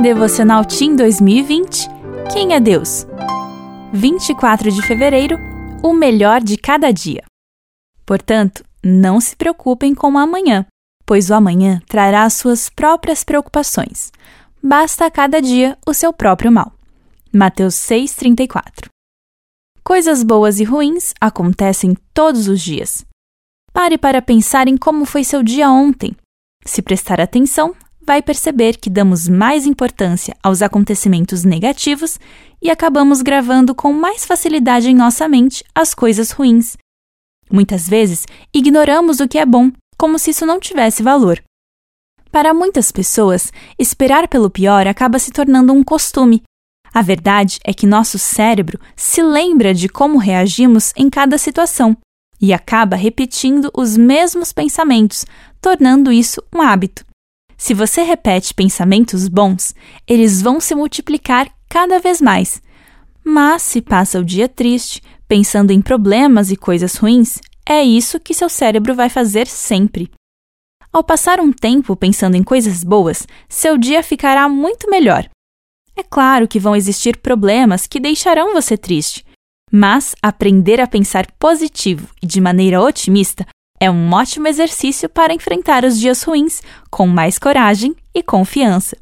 Devocional Team 2020 Quem é Deus? 24 de fevereiro O melhor de cada dia. Portanto, não se preocupem com o amanhã, pois o amanhã trará as suas próprias preocupações. Basta a cada dia o seu próprio mal. Mateus 6,34 Coisas boas e ruins acontecem todos os dias. Pare para pensar em como foi seu dia ontem. Se prestar atenção, vai perceber que damos mais importância aos acontecimentos negativos e acabamos gravando com mais facilidade em nossa mente as coisas ruins. Muitas vezes, ignoramos o que é bom, como se isso não tivesse valor. Para muitas pessoas, esperar pelo pior acaba se tornando um costume. A verdade é que nosso cérebro se lembra de como reagimos em cada situação e acaba repetindo os mesmos pensamentos, tornando isso um hábito. Se você repete pensamentos bons, eles vão se multiplicar cada vez mais. Mas se passa o dia triste, pensando em problemas e coisas ruins, é isso que seu cérebro vai fazer sempre. Ao passar um tempo pensando em coisas boas, seu dia ficará muito melhor. É claro que vão existir problemas que deixarão você triste, mas aprender a pensar positivo e de maneira otimista é um ótimo exercício para enfrentar os dias ruins com mais coragem e confiança.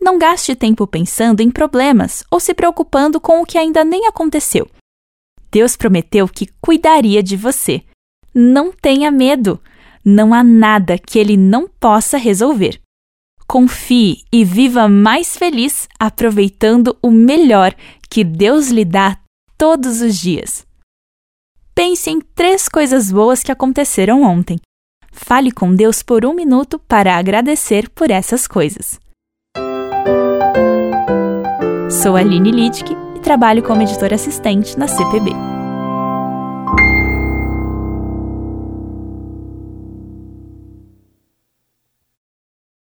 Não gaste tempo pensando em problemas ou se preocupando com o que ainda nem aconteceu. Deus prometeu que cuidaria de você. Não tenha medo. Não há nada que ele não possa resolver. Confie e viva mais feliz aproveitando o melhor que Deus lhe dá todos os dias. Pense em três coisas boas que aconteceram ontem. Fale com Deus por um minuto para agradecer por essas coisas. Sou Aline Littke e trabalho como editora assistente na CPB.